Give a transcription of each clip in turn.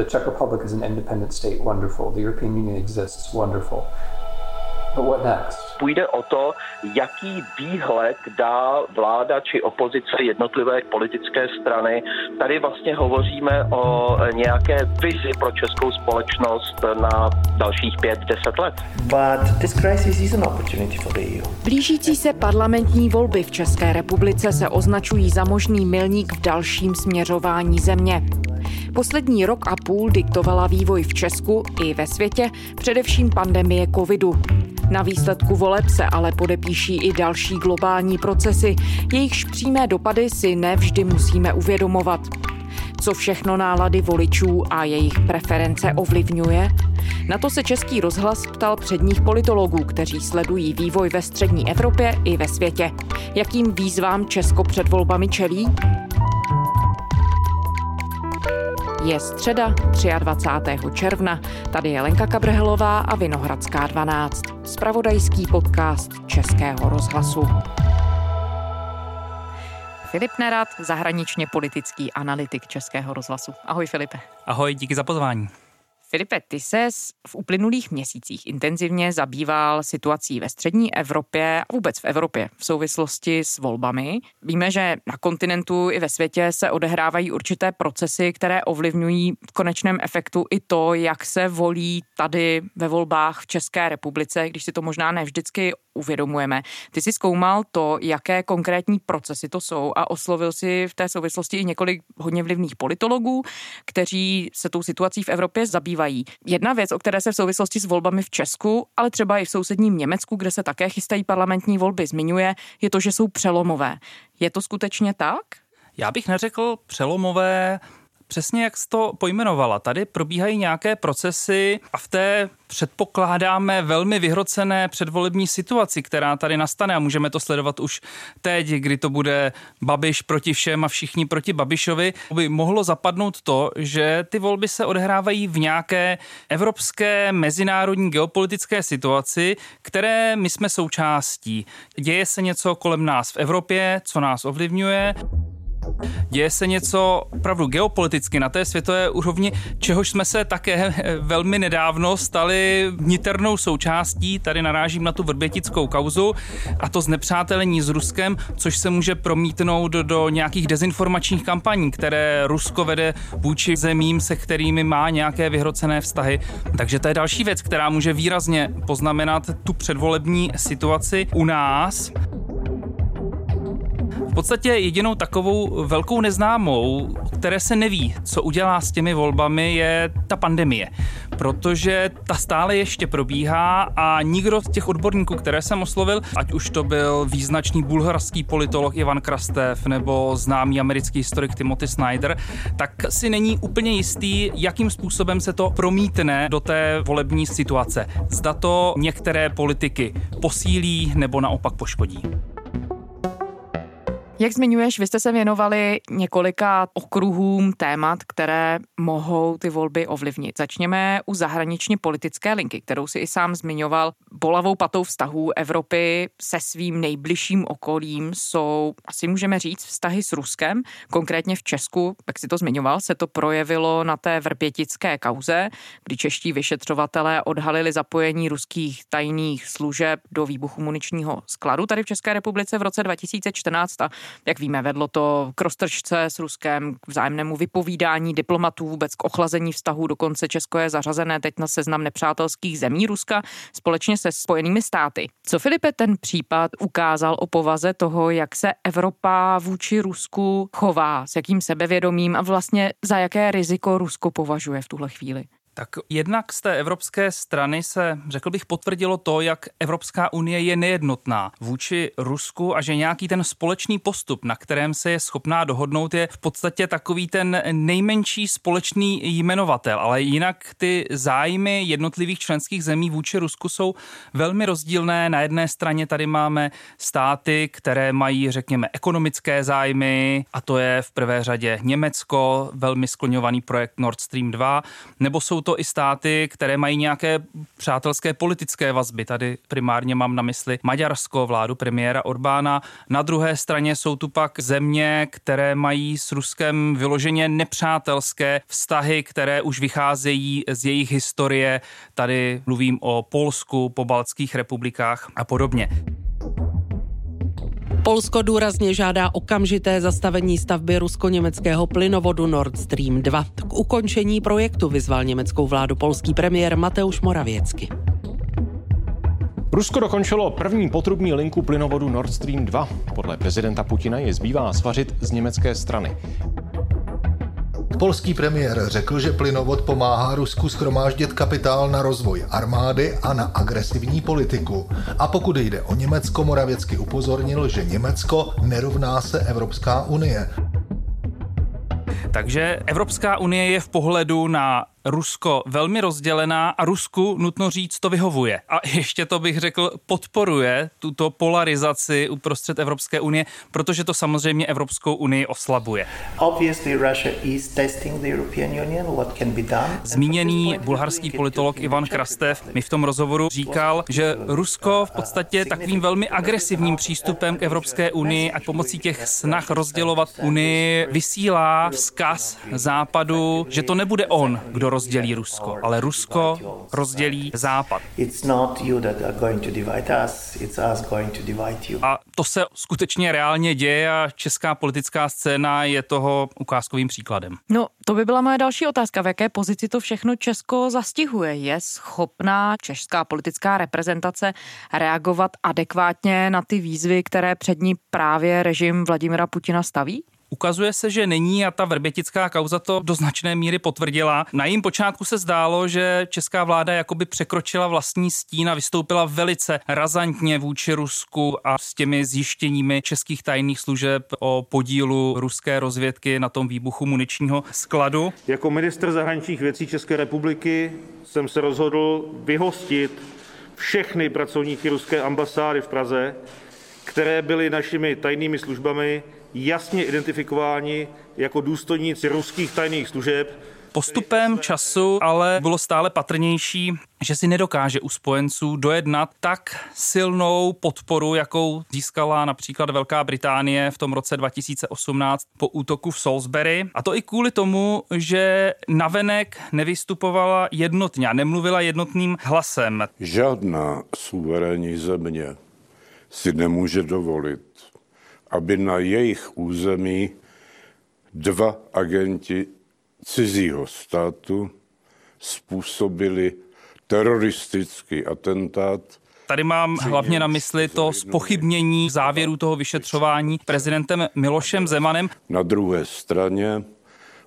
The Czech Republic is an independent state, wonderful. The European Union exists, wonderful. But what next? Půjde o to, jaký výhled dá vláda či opozice jednotlivé politické strany. Tady vlastně hovoříme o nějaké vizi pro českou společnost na dalších pět, deset let. But this crisis is an opportunity for the EU. Blížící se parlamentní volby v České republice se označují za možný milník v dalším směřování země. Poslední rok a půl diktovala vývoj v Česku i ve světě, především pandemie covidu. Na výsledku voleb se ale podepíší i další globální procesy, jejichž přímé dopady si nevždy musíme uvědomovat. Co všechno nálady voličů a jejich preference ovlivňuje? Na to se Český rozhlas ptal předních politologů, kteří sledují vývoj ve střední Evropě i ve světě. Jakým výzvám Česko před volbami čelí? Je středa 23. června. Tady je Lenka Kabrhelová a Vinohradská 12. Spravodajský podcast Českého rozhlasu. Filip Nerad, zahraničně politický analytik Českého rozhlasu. Ahoj Filipe. Ahoj, díky za pozvání. Filipe, ty se v uplynulých měsících intenzivně zabýval situací ve střední Evropě a vůbec v Evropě v souvislosti s volbami. Víme, že na kontinentu i ve světě se odehrávají určité procesy, které ovlivňují v konečném efektu i to, jak se volí tady ve volbách v České republice, když si to možná ne vždycky uvědomujeme. Ty jsi zkoumal to, jaké konkrétní procesy to jsou a oslovil si v té souvislosti i několik hodně vlivných politologů, kteří se tou situací v Evropě zabývají. Jedna věc, o které se v souvislosti s volbami v Česku, ale třeba i v sousedním Německu, kde se také chystají parlamentní volby, zmiňuje, je to, že jsou přelomové. Je to skutečně tak? Já bych neřekl přelomové, přesně jak jsi to pojmenovala. Tady probíhají nějaké procesy a v té předpokládáme velmi vyhrocené předvolební situaci, která tady nastane a můžeme to sledovat už teď, kdy to bude Babiš proti všem a všichni proti Babišovi, by mohlo zapadnout to, že ty volby se odehrávají v nějaké evropské mezinárodní geopolitické situaci, které my jsme součástí. Děje se něco kolem nás v Evropě, co nás ovlivňuje. Děje se něco opravdu geopoliticky na té světové úrovni, čehož jsme se také velmi nedávno stali niternou součástí. Tady narážím na tu vrbětickou kauzu a to znepřátelení s Ruskem, což se může promítnout do, do nějakých dezinformačních kampaní, které Rusko vede vůči zemím, se kterými má nějaké vyhrocené vztahy. Takže to je další věc, která může výrazně poznamenat tu předvolební situaci u nás. V podstatě jedinou takovou velkou neznámou, které se neví, co udělá s těmi volbami, je ta pandemie. Protože ta stále ještě probíhá a nikdo z těch odborníků, které jsem oslovil, ať už to byl význačný bulharský politolog Ivan Krastev nebo známý americký historik Timothy Snyder, tak si není úplně jistý, jakým způsobem se to promítne do té volební situace. Zda to některé politiky posílí nebo naopak poškodí. Jak zmiňuješ, vy jste se věnovali několika okruhům témat, které mohou ty volby ovlivnit. Začněme u zahraničně politické linky, kterou si i sám zmiňoval. Bolavou patou vztahů Evropy se svým nejbližším okolím jsou, asi můžeme říct, vztahy s Ruskem. Konkrétně v Česku, jak si to zmiňoval, se to projevilo na té vrpětické kauze, kdy čeští vyšetřovatelé odhalili zapojení ruských tajných služeb do výbuchu muničního skladu tady v České republice v roce 2014 a jak víme, vedlo to k roztržce s Ruskem, k vzájemnému vypovídání diplomatů, vůbec k ochlazení vztahů. Dokonce Česko je zařazené teď na seznam nepřátelských zemí Ruska společně se Spojenými státy. Co Filipe ten případ ukázal o povaze toho, jak se Evropa vůči Rusku chová, s jakým sebevědomím a vlastně za jaké riziko Rusko považuje v tuhle chvíli? Tak jednak z té evropské strany se, řekl bych, potvrdilo to, jak Evropská unie je nejednotná vůči Rusku a že nějaký ten společný postup, na kterém se je schopná dohodnout, je v podstatě takový ten nejmenší společný jmenovatel. Ale jinak ty zájmy jednotlivých členských zemí vůči Rusku jsou velmi rozdílné. Na jedné straně tady máme státy, které mají, řekněme, ekonomické zájmy, a to je v prvé řadě Německo, velmi skloňovaný projekt Nord Stream 2, nebo jsou to to i státy, které mají nějaké přátelské politické vazby. Tady primárně mám na mysli Maďarsko, vládu premiéra Orbána. Na druhé straně jsou tu pak země, které mají s Ruskem vyloženě nepřátelské vztahy, které už vycházejí z jejich historie. Tady mluvím o Polsku, po baltských republikách a podobně. Polsko důrazně žádá okamžité zastavení stavby rusko-německého plynovodu Nord Stream 2. K ukončení projektu vyzval německou vládu polský premiér Mateusz Moravěcky. Rusko dokončilo první potrubní linku plynovodu Nord Stream 2. Podle prezidenta Putina je zbývá svařit z německé strany. Polský premiér řekl, že plynovod pomáhá Rusku schromáždit kapitál na rozvoj armády a na agresivní politiku. A pokud jde o Německo, Moravěcky upozornil, že Německo nerovná se Evropská unie. Takže Evropská unie je v pohledu na Rusko velmi rozdělená a Rusku, nutno říct, to vyhovuje. A ještě to bych řekl, podporuje tuto polarizaci uprostřed Evropské unie, protože to samozřejmě Evropskou unii oslabuje. Zmíněný bulharský politolog Ivan Krastev mi v tom rozhovoru říkal, že Rusko v podstatě takovým velmi agresivním přístupem k Evropské unii a pomocí těch snah rozdělovat unii vysílá vzkaz západu, že to nebude on, kdo rozdělí Rusko, ale Rusko rozdělí Západ. A to se skutečně reálně děje a česká politická scéna je toho ukázkovým příkladem. No, to by byla moje další otázka. V jaké pozici to všechno Česko zastihuje? Je schopná česká politická reprezentace reagovat adekvátně na ty výzvy, které před ní právě režim Vladimira Putina staví? Ukazuje se, že není a ta vrbětická kauza to do značné míry potvrdila. Na jejím počátku se zdálo, že česká vláda jakoby překročila vlastní stín a vystoupila velice razantně vůči Rusku a s těmi zjištěními českých tajných služeb o podílu ruské rozvědky na tom výbuchu muničního skladu. Jako minister zahraničních věcí České republiky jsem se rozhodl vyhostit všechny pracovníky ruské ambasády v Praze, které byly našimi tajnými službami jasně identifikováni jako důstojníci ruských tajných služeb. Postupem času ale bylo stále patrnější, že si nedokáže u spojenců dojednat tak silnou podporu, jakou získala například Velká Británie v tom roce 2018 po útoku v Salisbury. A to i kvůli tomu, že navenek nevystupovala jednotně a nemluvila jednotným hlasem. Žádná suverénní země si nemůže dovolit aby na jejich území dva agenti cizího státu způsobili teroristický atentát. Tady mám hlavně na mysli to spochybnění závěru toho vyšetřování prezidentem Milošem Zemanem. Na druhé straně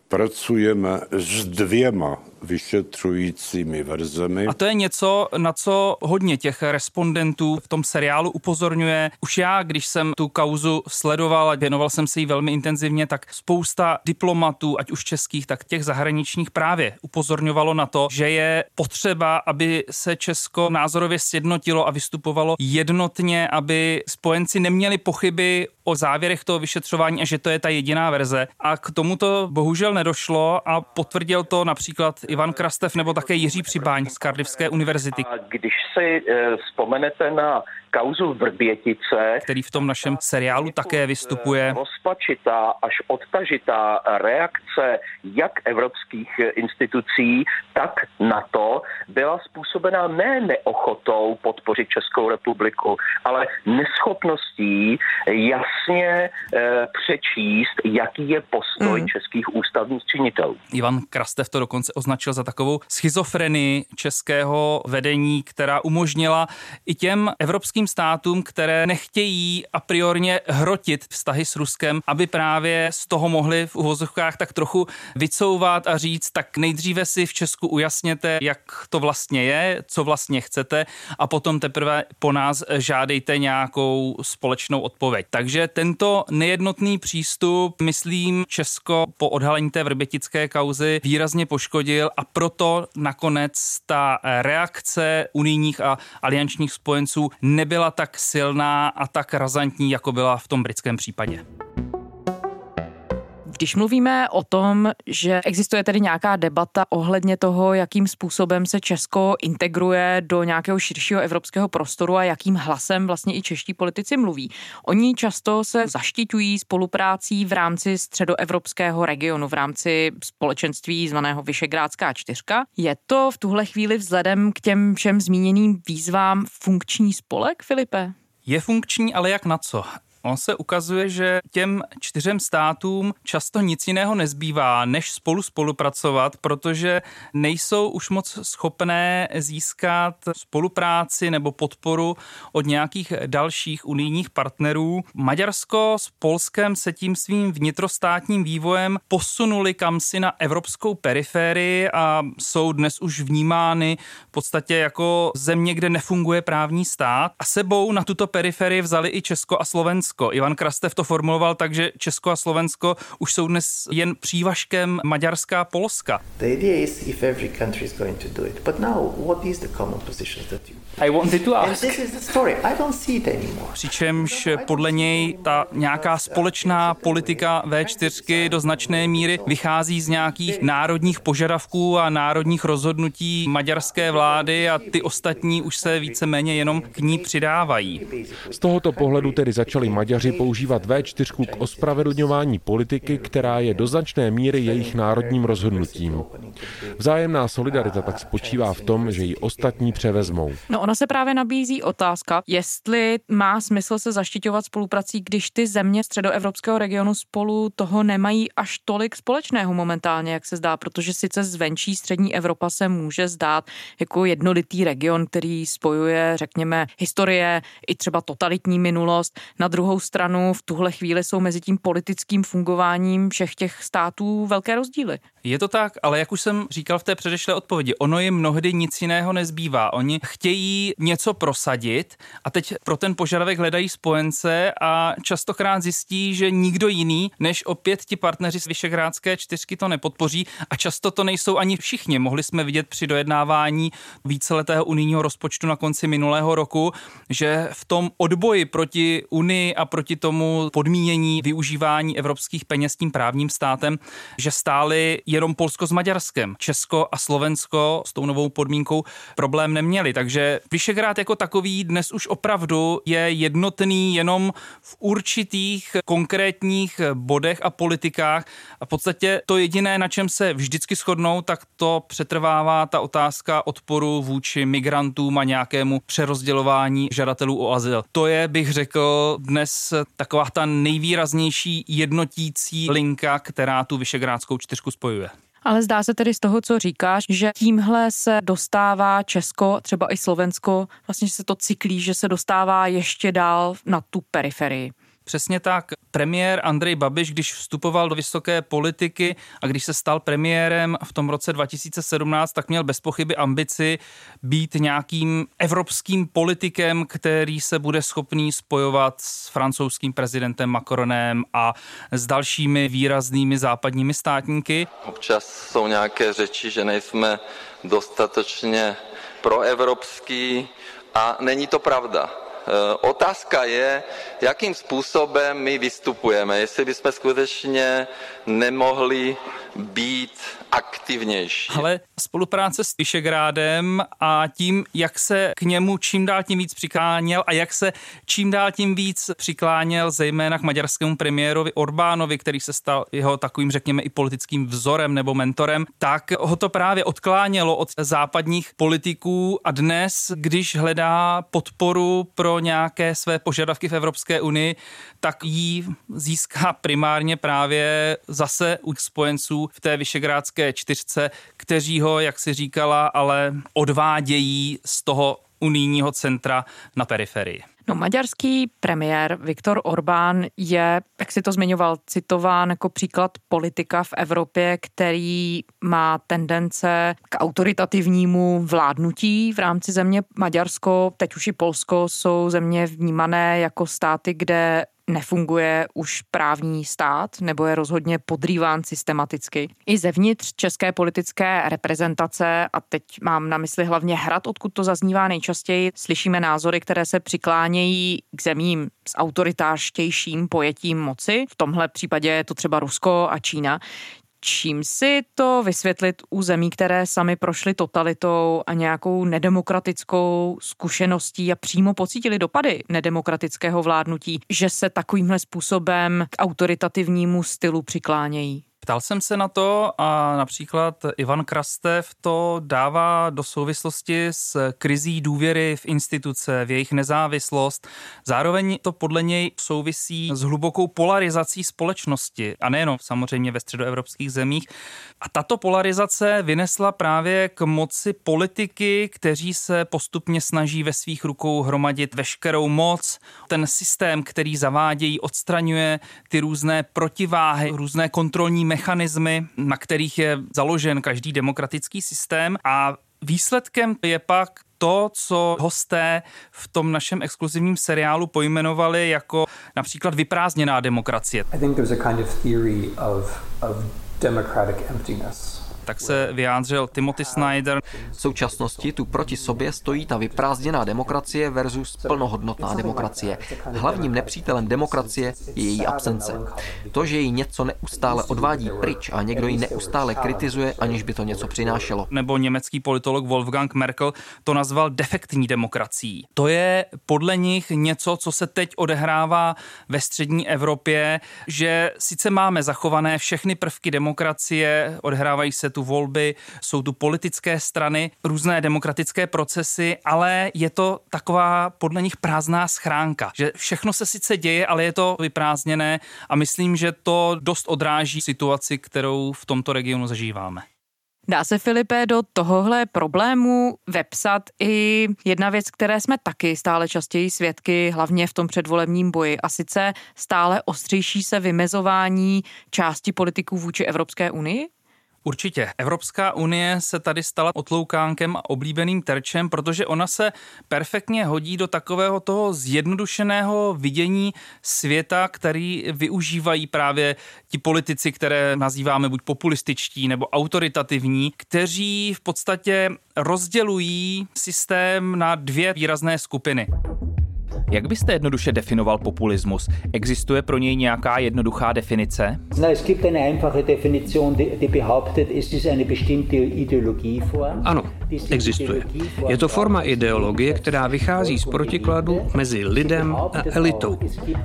pracujeme s dvěma vyšetřujícími verzemi. A to je něco, na co hodně těch respondentů v tom seriálu upozorňuje. Už já, když jsem tu kauzu sledoval a věnoval jsem se jí velmi intenzivně, tak spousta diplomatů, ať už českých, tak těch zahraničních právě upozorňovalo na to, že je potřeba, aby se Česko názorově sjednotilo a vystupovalo jednotně, aby spojenci neměli pochyby o závěrech toho vyšetřování a že to je ta jediná verze. A k tomuto bohužel nedošlo a potvrdil to například Ivan Krastev nebo také Jiří Přibáň z Kardivské univerzity. A když si e, vzpomenete na kauzu Vrbětice, který v tom našem seriálu také vystupuje. Rozpačitá až odtažitá reakce jak evropských institucí, tak na to byla způsobená ne neochotou podpořit Českou republiku, ale neschopností jasně e, přečíst, jaký je postoj mm. českých ústavních činitelů. Ivan Krastev to dokonce označil za takovou schizofrenii českého vedení, která umožnila i těm evropským členským státům, které nechtějí a priorně hrotit vztahy s Ruskem, aby právě z toho mohli v uvozovkách tak trochu vycouvat a říct, tak nejdříve si v Česku ujasněte, jak to vlastně je, co vlastně chcete a potom teprve po nás žádejte nějakou společnou odpověď. Takže tento nejednotný přístup, myslím, Česko po odhalení té vrbětické kauzy výrazně poškodil a proto nakonec ta reakce unijních a aliančních spojenců nebyla nebyla tak silná a tak razantní, jako byla v tom britském případě. Když mluvíme o tom, že existuje tedy nějaká debata ohledně toho, jakým způsobem se Česko integruje do nějakého širšího evropského prostoru a jakým hlasem vlastně i čeští politici mluví. Oni často se zaštiťují spoluprácí v rámci středoevropského regionu, v rámci společenství zvaného Vyšegrádská čtyřka. Je to v tuhle chvíli vzhledem k těm všem zmíněným výzvám funkční spolek, Filipe? Je funkční, ale jak na co? On se ukazuje, že těm čtyřem státům často nic jiného nezbývá, než spolu spolupracovat, protože nejsou už moc schopné získat spolupráci nebo podporu od nějakých dalších unijních partnerů. Maďarsko s Polskem se tím svým vnitrostátním vývojem posunuli kamsi na evropskou periférii a jsou dnes už vnímány v podstatě jako země, kde nefunguje právní stát. A sebou na tuto periférii vzali i Česko a Slovensko Slovensko. Ivan Krastev to formuloval tak, že Česko a Slovensko už jsou dnes jen přívažkem Maďarská a Polska. The idea is if every country is going to do it. But now, what is the common position that you I wanted to ask. this is the story. I don't see it anymore. Přičemž podle něj ta nějaká společná politika V4 do značné míry vychází z nějakých národních požadavků a národních rozhodnutí maďarské vlády a ty ostatní už se víceméně jenom k ní přidávají. Z tohoto pohledu tedy začali Maďaři používat V4 k ospravedlňování politiky, která je do značné míry jejich národním rozhodnutím. Vzájemná solidarita tak spočívá v tom, že ji ostatní převezmou. No ona se právě nabízí otázka, jestli má smysl se zaštiťovat spoluprací, když ty země středoevropského regionu spolu toho nemají až tolik společného momentálně, jak se zdá, protože sice zvenčí střední Evropa se může zdát jako jednolitý region, který spojuje, řekněme, historie i třeba totalitní minulost. Na druhou stranu v tuhle chvíli jsou mezi tím politickým fungováním všech těch států velké rozdíly. Je to tak, ale jak už jsem říkal v té předešlé odpovědi, ono jim mnohdy nic jiného nezbývá. Oni chtějí něco prosadit a teď pro ten požadavek hledají spojence a častokrát zjistí, že nikdo jiný než opět ti partneři z Vyšegrádské čtyřky to nepodpoří a často to nejsou ani všichni. Mohli jsme vidět při dojednávání víceletého unijního rozpočtu na konci minulého roku, že v tom odboji proti Unii a proti tomu podmínění využívání evropských peněz tím právním státem, že stáli jenom Polsko s Maďarskem. Česko a Slovensko s tou novou podmínkou problém neměli. Takže Vyšegrád jako takový dnes už opravdu je jednotný jenom v určitých konkrétních bodech a politikách. A v podstatě to jediné, na čem se vždycky shodnou, tak to přetrvává ta otázka odporu vůči migrantům a nějakému přerozdělování žadatelů o azyl. To je, bych řekl, dnes taková ta nejvýraznější jednotící linka, která tu Vyšegrádskou čtyřku spojuje. Ale zdá se tedy z toho, co říkáš, že tímhle se dostává Česko, třeba i Slovensko, vlastně že se to cyklí, že se dostává ještě dál na tu periferii. Přesně tak. Premiér Andrej Babiš, když vstupoval do vysoké politiky a když se stal premiérem v tom roce 2017, tak měl bez pochyby ambici být nějakým evropským politikem, který se bude schopný spojovat s francouzským prezidentem Macronem a s dalšími výraznými západními státníky. Občas jsou nějaké řeči, že nejsme dostatečně proevropský a není to pravda. Eh, otázka je, jakým způsobem my vystupujeme, jestli bychom skutečně nemohli být aktivnější. Ale spolupráce s Vyšegrádem a tím, jak se k němu čím dál tím víc přikláněl a jak se čím dál tím víc přikláněl zejména k maďarskému premiérovi Orbánovi, který se stal jeho takovým, řekněme, i politickým vzorem nebo mentorem, tak ho to právě odklánělo od západních politiků a dnes, když hledá podporu pro nějaké své požadavky v Evropské unii, tak ji získá primárně právě zase u spojenců v té Vyšegrádské čtyřce, kteří ho, jak si říkala, ale odvádějí z toho unijního centra na periferii. No, maďarský premiér Viktor Orbán je, jak si to zmiňoval, citován jako příklad politika v Evropě, který má tendence k autoritativnímu vládnutí v rámci země. Maďarsko, teď už i Polsko jsou země vnímané jako státy, kde nefunguje už právní stát nebo je rozhodně podrýván systematicky. I zevnitř české politické reprezentace, a teď mám na mysli hlavně hrad, odkud to zaznívá nejčastěji, slyšíme názory, které se přiklánějí k zemím s autoritářštějším pojetím moci. V tomhle případě je to třeba Rusko a Čína. Čím si to vysvětlit u zemí, které sami prošly totalitou a nějakou nedemokratickou zkušeností a přímo pocítili dopady nedemokratického vládnutí, že se takovýmhle způsobem k autoritativnímu stylu přiklánějí? Ptal jsem se na to a například Ivan Krastev to dává do souvislosti s krizí důvěry v instituce, v jejich nezávislost. Zároveň to podle něj souvisí s hlubokou polarizací společnosti a nejenom samozřejmě ve středoevropských zemích. A tato polarizace vynesla právě k moci politiky, kteří se postupně snaží ve svých rukou hromadit veškerou moc. Ten systém, který zavádějí, odstraňuje ty různé protiváhy, různé kontrolní mechanismy, na kterých je založen každý demokratický systém a výsledkem je pak to, co hosté v tom našem exkluzivním seriálu pojmenovali jako například vyprázdněná demokracie. I think there's a kind of theory of, of democratic emptiness tak se vyjádřil Timothy Snyder. V současnosti tu proti sobě stojí ta vyprázdněná demokracie versus plnohodnotná demokracie. Hlavním nepřítelem demokracie je její absence. To, že ji něco neustále odvádí pryč a někdo ji neustále kritizuje, aniž by to něco přinášelo. Nebo německý politolog Wolfgang Merkel to nazval defektní demokracií. To je podle nich něco, co se teď odehrává ve střední Evropě, že sice máme zachované všechny prvky demokracie, odehrávají se tu volby, jsou tu politické strany, různé demokratické procesy, ale je to taková podle nich prázdná schránka, že všechno se sice děje, ale je to vyprázdněné a myslím, že to dost odráží situaci, kterou v tomto regionu zažíváme. Dá se, Filipe, do tohohle problému vepsat i jedna věc, které jsme taky stále častěji svědky, hlavně v tom předvolebním boji, a sice stále ostřejší se vymezování části politiků vůči Evropské unii? Určitě. Evropská unie se tady stala otloukánkem a oblíbeným terčem, protože ona se perfektně hodí do takového toho zjednodušeného vidění světa, který využívají právě ti politici, které nazýváme buď populističtí nebo autoritativní, kteří v podstatě rozdělují systém na dvě výrazné skupiny. Jak byste jednoduše definoval populismus? Existuje pro něj nějaká jednoduchá definice? Na, es gibt eine einfache Definition, die, die behauptet, es ist eine bestimmte Ideologieform. Ano, existuje. Je to forma ideologie, která vychází z protikladu mezi lidem a elitou.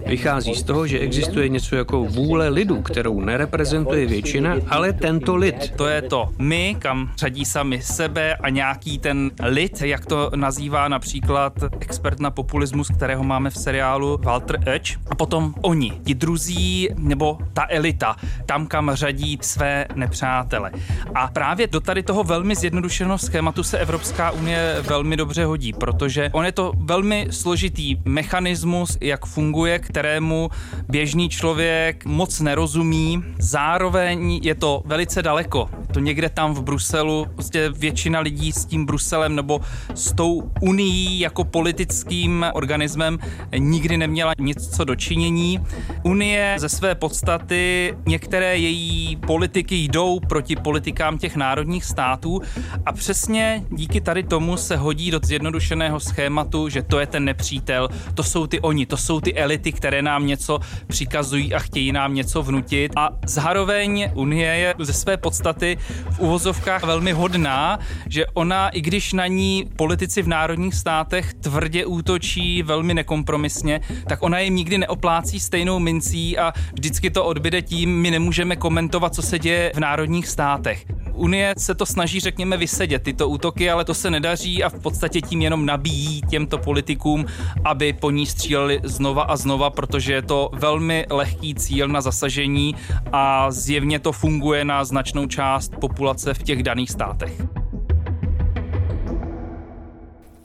Vychází z toho, že existuje něco jako vůle lidu, kterou nereprezentuje většina, ale tento lid. To je to my, kam řadí sami sebe a nějaký ten lid, jak to nazývá například expert na populismus, kterého máme v seriálu Walter Edge. A potom oni, ti druzí nebo ta elita, tam, kam řadí své nepřátele. A právě do tady toho velmi zjednodušeného schématu se Evropská unie velmi dobře hodí, protože on je to velmi složitý mechanismus, jak funguje, kterému běžný člověk moc nerozumí. Zároveň je to velice daleko. To někde tam v Bruselu, prostě většina lidí s tím Bruselem nebo s tou unii jako politickým organismem nikdy neměla nic co dočinění. Unie ze své podstaty, některé její politiky jdou proti politikám těch národních států a přesně díky tady tomu se hodí do zjednodušeného schématu, že to je ten nepřítel, to jsou ty oni, to jsou ty elity, které nám něco přikazují a chtějí nám něco vnutit. A zároveň Unie je ze své podstaty v uvozovkách velmi hodná, že ona, i když na ní politici v národních státech tvrdě útočí velmi nekompromisně, tak ona jim nikdy neoplácí stejnou mincí a vždycky to odbyde tím, my nemůžeme komentovat, co se děje v národních státech. Unie se to snaží, řekněme, vysedět tyto útoky, ale to se nedaří a v podstatě tím jenom nabíjí těmto politikům, aby po ní stříleli znova a znova, protože je to velmi lehký cíl na zasažení a zjevně to funguje na značnou část populace v těch daných státech.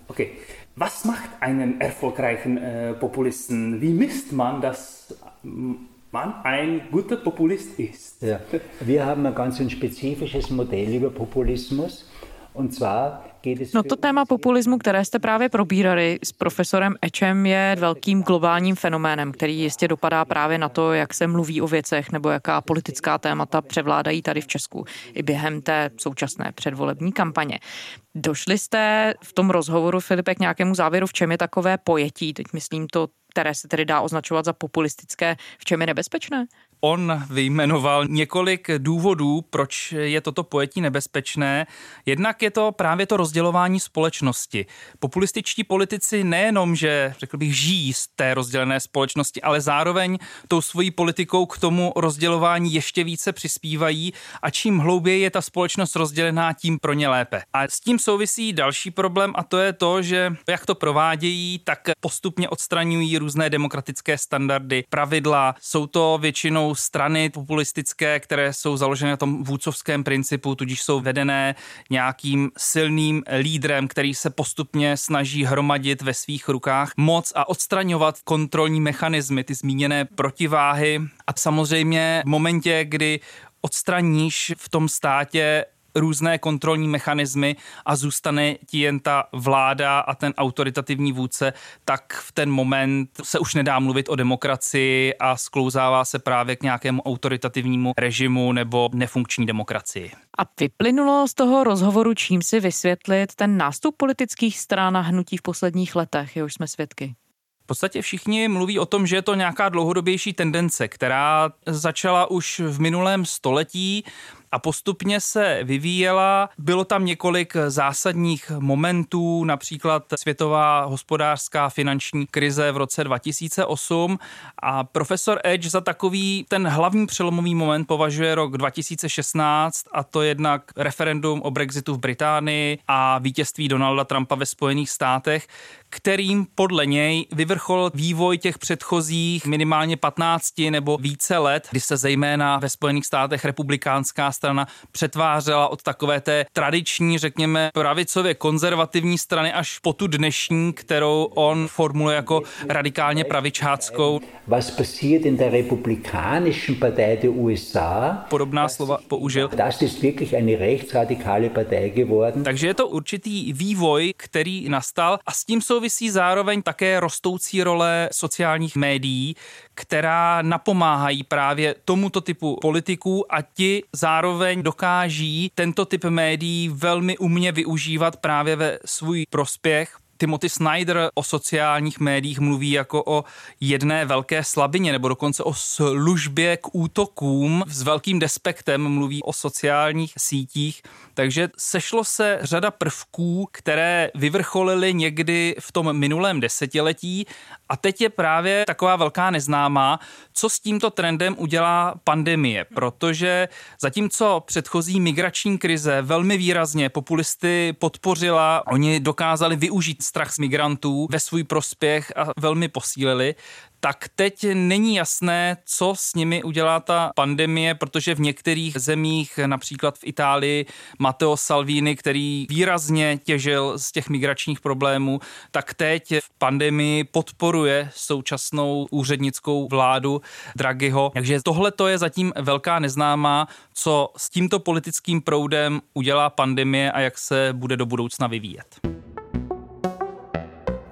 Okay. Was macht einen erfolgreichen äh, Populisten? Wie misst man, dass man ein guter Populist ist? Ja. Wir haben ein ganz ein spezifisches Modell über Populismus No to téma populismu, které jste právě probírali s profesorem Ečem, je velkým globálním fenoménem, který jistě dopadá právě na to, jak se mluví o věcech nebo jaká politická témata převládají tady v Česku i během té současné předvolební kampaně. Došli jste v tom rozhovoru, Filipe, k nějakému závěru, v čem je takové pojetí, teď myslím to, které se tedy dá označovat za populistické, v čem je nebezpečné? On vyjmenoval několik důvodů, proč je toto pojetí nebezpečné. Jednak je to právě to rozdělování společnosti. Populističtí politici nejenom, že řekl bych, žijí z té rozdělené společnosti, ale zároveň tou svojí politikou k tomu rozdělování ještě více přispívají a čím hlouběji je ta společnost rozdělená, tím pro ně lépe. A s tím souvisí další problém a to je to, že jak to provádějí, tak postupně odstraňují různé demokratické standardy, pravidla. Jsou to většinou strany populistické, které jsou založené na tom vůcovském principu, tudíž jsou vedené nějakým silným lídrem, který se postupně snaží hromadit ve svých rukách moc a odstraňovat kontrolní mechanismy, ty zmíněné protiváhy. A samozřejmě v momentě, kdy odstraníš v tom státě různé kontrolní mechanismy a zůstane ti jen ta vláda a ten autoritativní vůdce, tak v ten moment se už nedá mluvit o demokracii a sklouzává se právě k nějakému autoritativnímu režimu nebo nefunkční demokracii. A vyplynulo z toho rozhovoru, čím si vysvětlit ten nástup politických stran a hnutí v posledních letech, jehož jsme svědky? V podstatě všichni mluví o tom, že je to nějaká dlouhodobější tendence, která začala už v minulém století a postupně se vyvíjela. Bylo tam několik zásadních momentů, například světová hospodářská finanční krize v roce 2008 a profesor Edge za takový ten hlavní přelomový moment považuje rok 2016 a to jednak referendum o Brexitu v Británii a vítězství Donalda Trumpa ve Spojených státech, kterým podle něj vyvrcholil vývoj těch předchozích minimálně 15 nebo více let, kdy se zejména ve Spojených státech republikánská strana přetvářela od takové té tradiční, řekněme, pravicově konzervativní strany až po tu dnešní, kterou on formuluje jako radikálně pravičáckou. Was passiert in der republikanischen Partei der USA? Podobná slova použil. Das ist wirklich eine rechtsradikale Partei geworden. Takže je to určitý vývoj, který nastal a s tím souvisí zároveň také rostoucí role sociálních médií, která napomáhají právě tomuto typu politiků a ti zároveň dokáží tento typ médií velmi umně využívat právě ve svůj prospěch, Timothy Snyder o sociálních médiích mluví jako o jedné velké slabině nebo dokonce o službě k útokům. S velkým despektem mluví o sociálních sítích. Takže sešlo se řada prvků, které vyvrcholily někdy v tom minulém desetiletí a teď je právě taková velká neznámá, co s tímto trendem udělá pandemie, protože zatímco předchozí migrační krize velmi výrazně populisty podpořila, oni dokázali využít strach z migrantů ve svůj prospěch a velmi posílili, tak teď není jasné, co s nimi udělá ta pandemie, protože v některých zemích, například v Itálii, Matteo Salvini, který výrazně těžil z těch migračních problémů, tak teď v pandemii podporuje současnou úřednickou vládu Draghiho. Takže tohle to je zatím velká neznámá, co s tímto politickým proudem udělá pandemie a jak se bude do budoucna vyvíjet.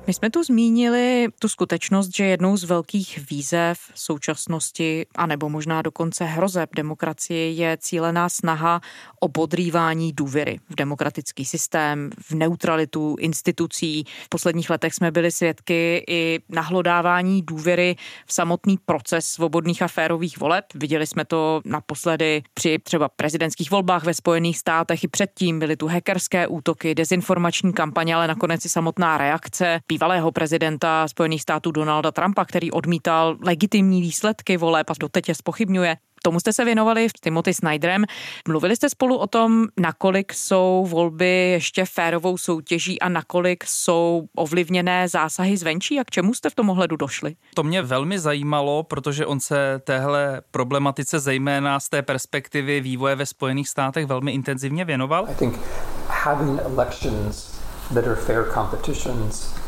My jsme tu zmínili tu skutečnost, že jednou z velkých výzev současnosti, anebo možná dokonce hrozeb demokracie je cílená snaha o podrývání důvěry v demokratický systém, v neutralitu institucí. V posledních letech jsme byli svědky i nahlodávání důvěry v samotný proces svobodných a férových voleb. Viděli jsme to naposledy při třeba prezidentských volbách ve Spojených státech i předtím. Byly tu hackerské útoky, dezinformační kampaně, ale nakonec i samotná reakce bývalého prezidenta Spojených států Donalda Trumpa, který odmítal legitimní výsledky voleb a doteď je spochybňuje. Tomu jste se věnovali s Timothy Snyderem. Mluvili jste spolu o tom, nakolik jsou volby ještě férovou soutěží a nakolik jsou ovlivněné zásahy zvenčí a k čemu jste v tom ohledu došli? To mě velmi zajímalo, protože on se téhle problematice zejména z té perspektivy vývoje ve Spojených státech velmi intenzivně věnoval. I think having elections that are fair competitions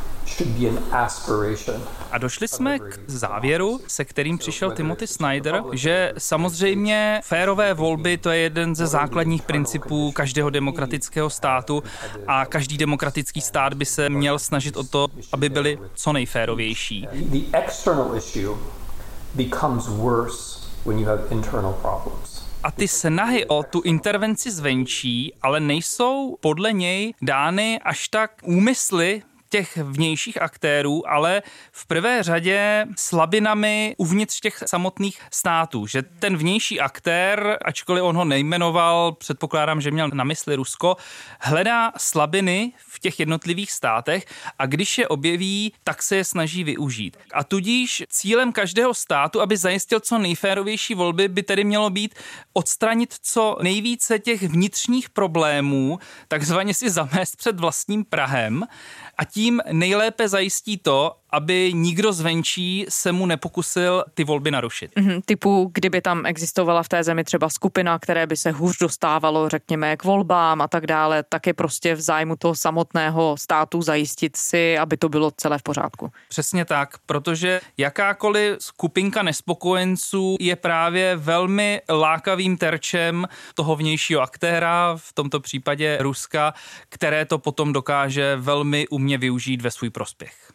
A došli jsme k závěru, se kterým přišel Timothy Snyder, že samozřejmě férové volby to je jeden ze základních principů každého demokratického státu a každý demokratický stát by se měl snažit o to, aby byly co nejférovější. A ty snahy o tu intervenci zvenčí ale nejsou podle něj dány až tak úmysly těch vnějších aktérů, ale v prvé řadě slabinami uvnitř těch samotných států. Že ten vnější aktér, ačkoliv on ho nejmenoval, předpokládám, že měl na mysli Rusko, hledá slabiny v těch jednotlivých státech a když je objeví, tak se je snaží využít. A tudíž cílem každého státu, aby zajistil co nejférovější volby, by tedy mělo být odstranit co nejvíce těch vnitřních problémů, takzvaně si zamést před vlastním Prahem a tím nejlépe zajistí to, aby nikdo zvenčí se mu nepokusil ty volby narušit. Mm-hmm, typu, kdyby tam existovala v té zemi třeba skupina, které by se hůř dostávalo, řekněme, k volbám a tak dále, tak je prostě v zájmu toho samotného státu zajistit si, aby to bylo celé v pořádku. Přesně tak, protože jakákoliv skupinka nespokojenců je právě velmi lákavým terčem toho vnějšího aktéra, v tomto případě Ruska, které to potom dokáže velmi umě využít ve svůj prospěch.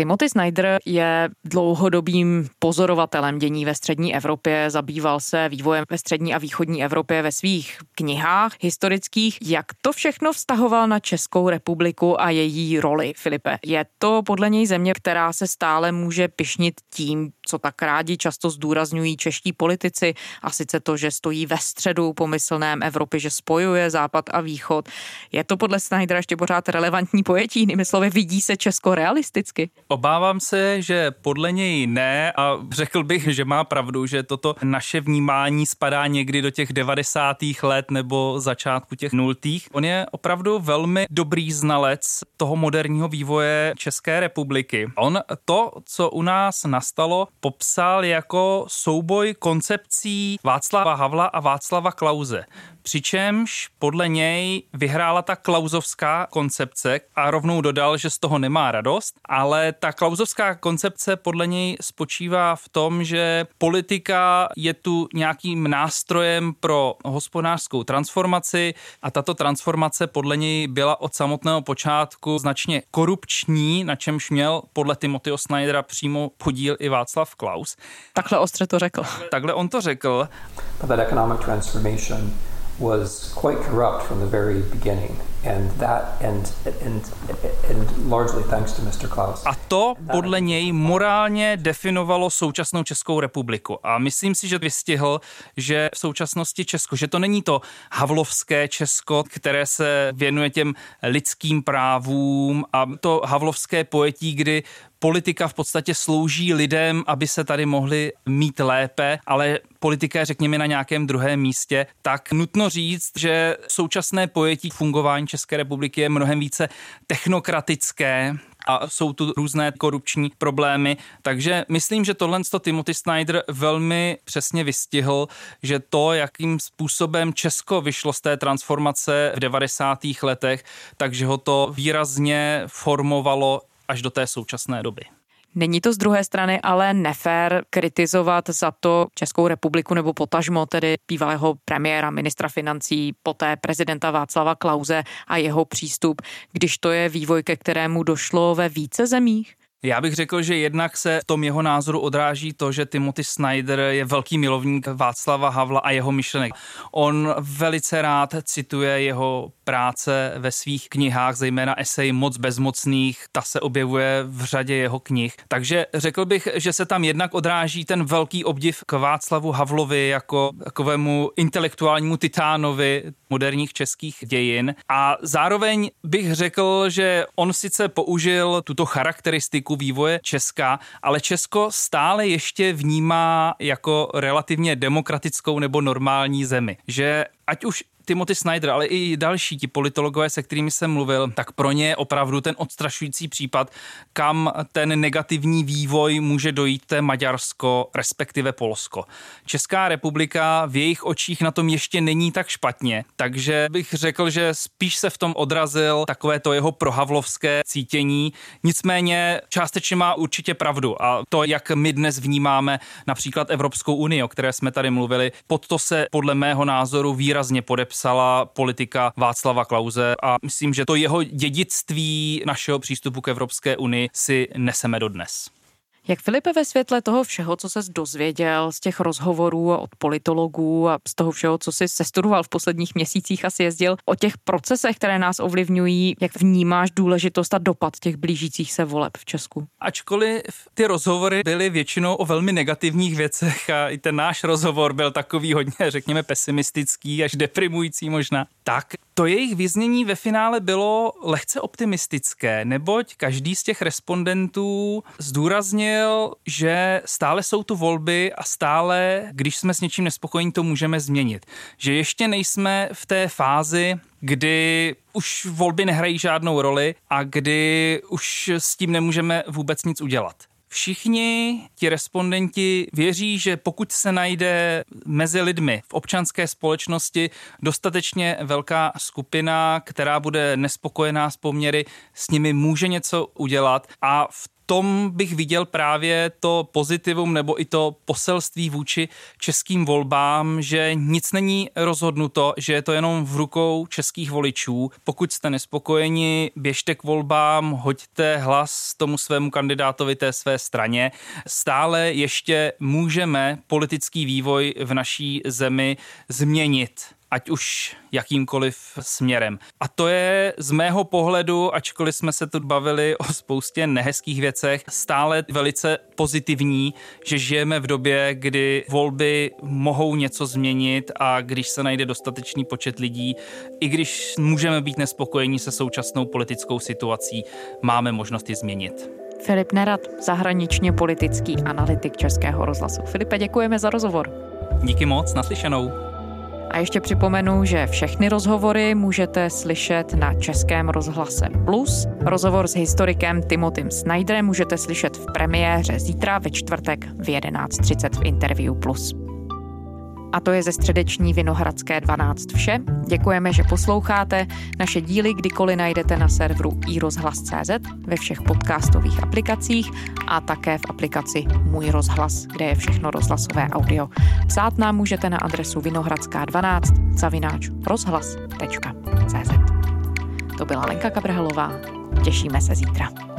Timothy Snyder je dlouhodobým pozorovatelem dění ve střední Evropě, zabýval se vývojem ve střední a východní Evropě ve svých knihách historických. Jak to všechno vztahoval na Českou republiku a její roli, Filipe? Je to podle něj země, která se stále může pišnit tím, co tak rádi často zdůrazňují čeští politici, a sice to, že stojí ve středu pomyslném Evropy, že spojuje západ a východ. Je to podle Snydera ještě pořád relevantní pojetí, jinými slovy, vidí se Česko realisticky? Obávám se, že podle něj ne a řekl bych, že má pravdu, že toto naše vnímání spadá někdy do těch 90. let nebo začátku těch nultých. On je opravdu velmi dobrý znalec toho moderního vývoje České republiky. On to, co u nás nastalo, popsal jako souboj koncepcí Václava Havla a Václava Klauze. Přičemž podle něj vyhrála ta klauzovská koncepce a rovnou dodal, že z toho nemá radost, ale ta klauzovská koncepce podle něj spočívá v tom, že politika je tu nějakým nástrojem pro hospodářskou transformaci a tato transformace podle něj byla od samotného počátku značně korupční, na čemž měl podle Timothyho Snydera přímo podíl i Václav Klaus. Takhle ostře to řekl. Takhle on to řekl. But that economic transformation was quite corrupt from the very beginning. And that, and, and, and largely thanks to Mr. Klaus. A to podle něj morálně definovalo současnou Českou republiku. A myslím si, že vystihl, že v současnosti Česko, že to není to havlovské Česko, které se věnuje těm lidským právům a to havlovské pojetí, kdy politika v podstatě slouží lidem, aby se tady mohli mít lépe, ale politika je řekněme na nějakém druhém místě, tak nutno říct, že současné pojetí fungování České republiky je mnohem více technokratické, a jsou tu různé korupční problémy. Takže myslím, že tohle Timothy Snyder velmi přesně vystihl, že to, jakým způsobem Česko vyšlo z té transformace v 90. letech, takže ho to výrazně formovalo až do té současné doby. Není to z druhé strany ale nefér kritizovat za to Českou republiku nebo potažmo tedy bývalého premiéra, ministra financí, poté prezidenta Václava Klauze a jeho přístup, když to je vývoj, ke kterému došlo ve více zemích? Já bych řekl, že jednak se v tom jeho názoru odráží to, že Timothy Snyder je velký milovník Václava Havla a jeho myšlenek. On velice rád cituje jeho práce ve svých knihách, zejména esej Moc bezmocných, ta se objevuje v řadě jeho knih. Takže řekl bych, že se tam jednak odráží ten velký obdiv k Václavu Havlovi jako takovému intelektuálnímu titánovi moderních českých dějin. A zároveň bych řekl, že on sice použil tuto charakteristiku vývoje Česka, ale Česko stále ještě vnímá jako relativně demokratickou nebo normální zemi. Že ať už Timothy Snyder, ale i další ti politologové, se kterými jsem mluvil, tak pro ně je opravdu ten odstrašující případ, kam ten negativní vývoj může dojít té Maďarsko, respektive Polsko. Česká republika v jejich očích na tom ještě není tak špatně, takže bych řekl, že spíš se v tom odrazil takové to jeho prohavlovské cítění. Nicméně částečně má určitě pravdu a to, jak my dnes vnímáme například Evropskou unii, o které jsme tady mluvili, pod to se podle mého názoru výrazně podepsala politika Václava Klauze a myslím, že to jeho dědictví našeho přístupu k Evropské unii si neseme dodnes. Jak Filipe ve světle toho všeho, co se dozvěděl z těch rozhovorů od politologů a z toho všeho, co si sestudoval v posledních měsících a jezdil o těch procesech, které nás ovlivňují, jak vnímáš důležitost a dopad těch blížících se voleb v Česku? Ačkoliv ty rozhovory byly většinou o velmi negativních věcech a i ten náš rozhovor byl takový hodně, řekněme, pesimistický až deprimující možná, tak to jejich vyznění ve finále bylo lehce optimistické, neboť každý z těch respondentů zdůraznil, že stále jsou tu volby a stále, když jsme s něčím nespokojení, to můžeme změnit. Že ještě nejsme v té fázi, kdy už volby nehrají žádnou roli a kdy už s tím nemůžeme vůbec nic udělat. Všichni ti respondenti věří, že pokud se najde mezi lidmi v občanské společnosti dostatečně velká skupina, která bude nespokojená s poměry, s nimi může něco udělat a v tom bych viděl právě to pozitivum nebo i to poselství vůči českým volbám, že nic není rozhodnuto, že je to jenom v rukou českých voličů. Pokud jste nespokojeni, běžte k volbám, hoďte hlas tomu svému kandidátovi té své straně. Stále ještě můžeme politický vývoj v naší zemi změnit ať už jakýmkoliv směrem. A to je z mého pohledu, ačkoliv jsme se tu bavili o spoustě nehezkých věcech, stále velice pozitivní, že žijeme v době, kdy volby mohou něco změnit a když se najde dostatečný počet lidí, i když můžeme být nespokojení se současnou politickou situací, máme možnost ji změnit. Filip Nerad, zahraničně politický analytik Českého rozhlasu. Filipe, děkujeme za rozhovor. Díky moc, naslyšenou. A ještě připomenu, že všechny rozhovory můžete slyšet na Českém rozhlase Plus. Rozhovor s historikem Timotym Snyderem můžete slyšet v premiéře zítra ve čtvrtek v 11.30 v Interview Plus. A to je ze středeční Vinohradské 12 vše. Děkujeme, že posloucháte. Naše díly kdykoliv najdete na serveru iRozhlas.cz, ve všech podcastových aplikacích a také v aplikaci Můj rozhlas, kde je všechno rozhlasové audio. Psát nám můžete na adresu vinohradská12 zavináč rozhlas.cz. To byla Lenka Kabrhalová. Těšíme se zítra.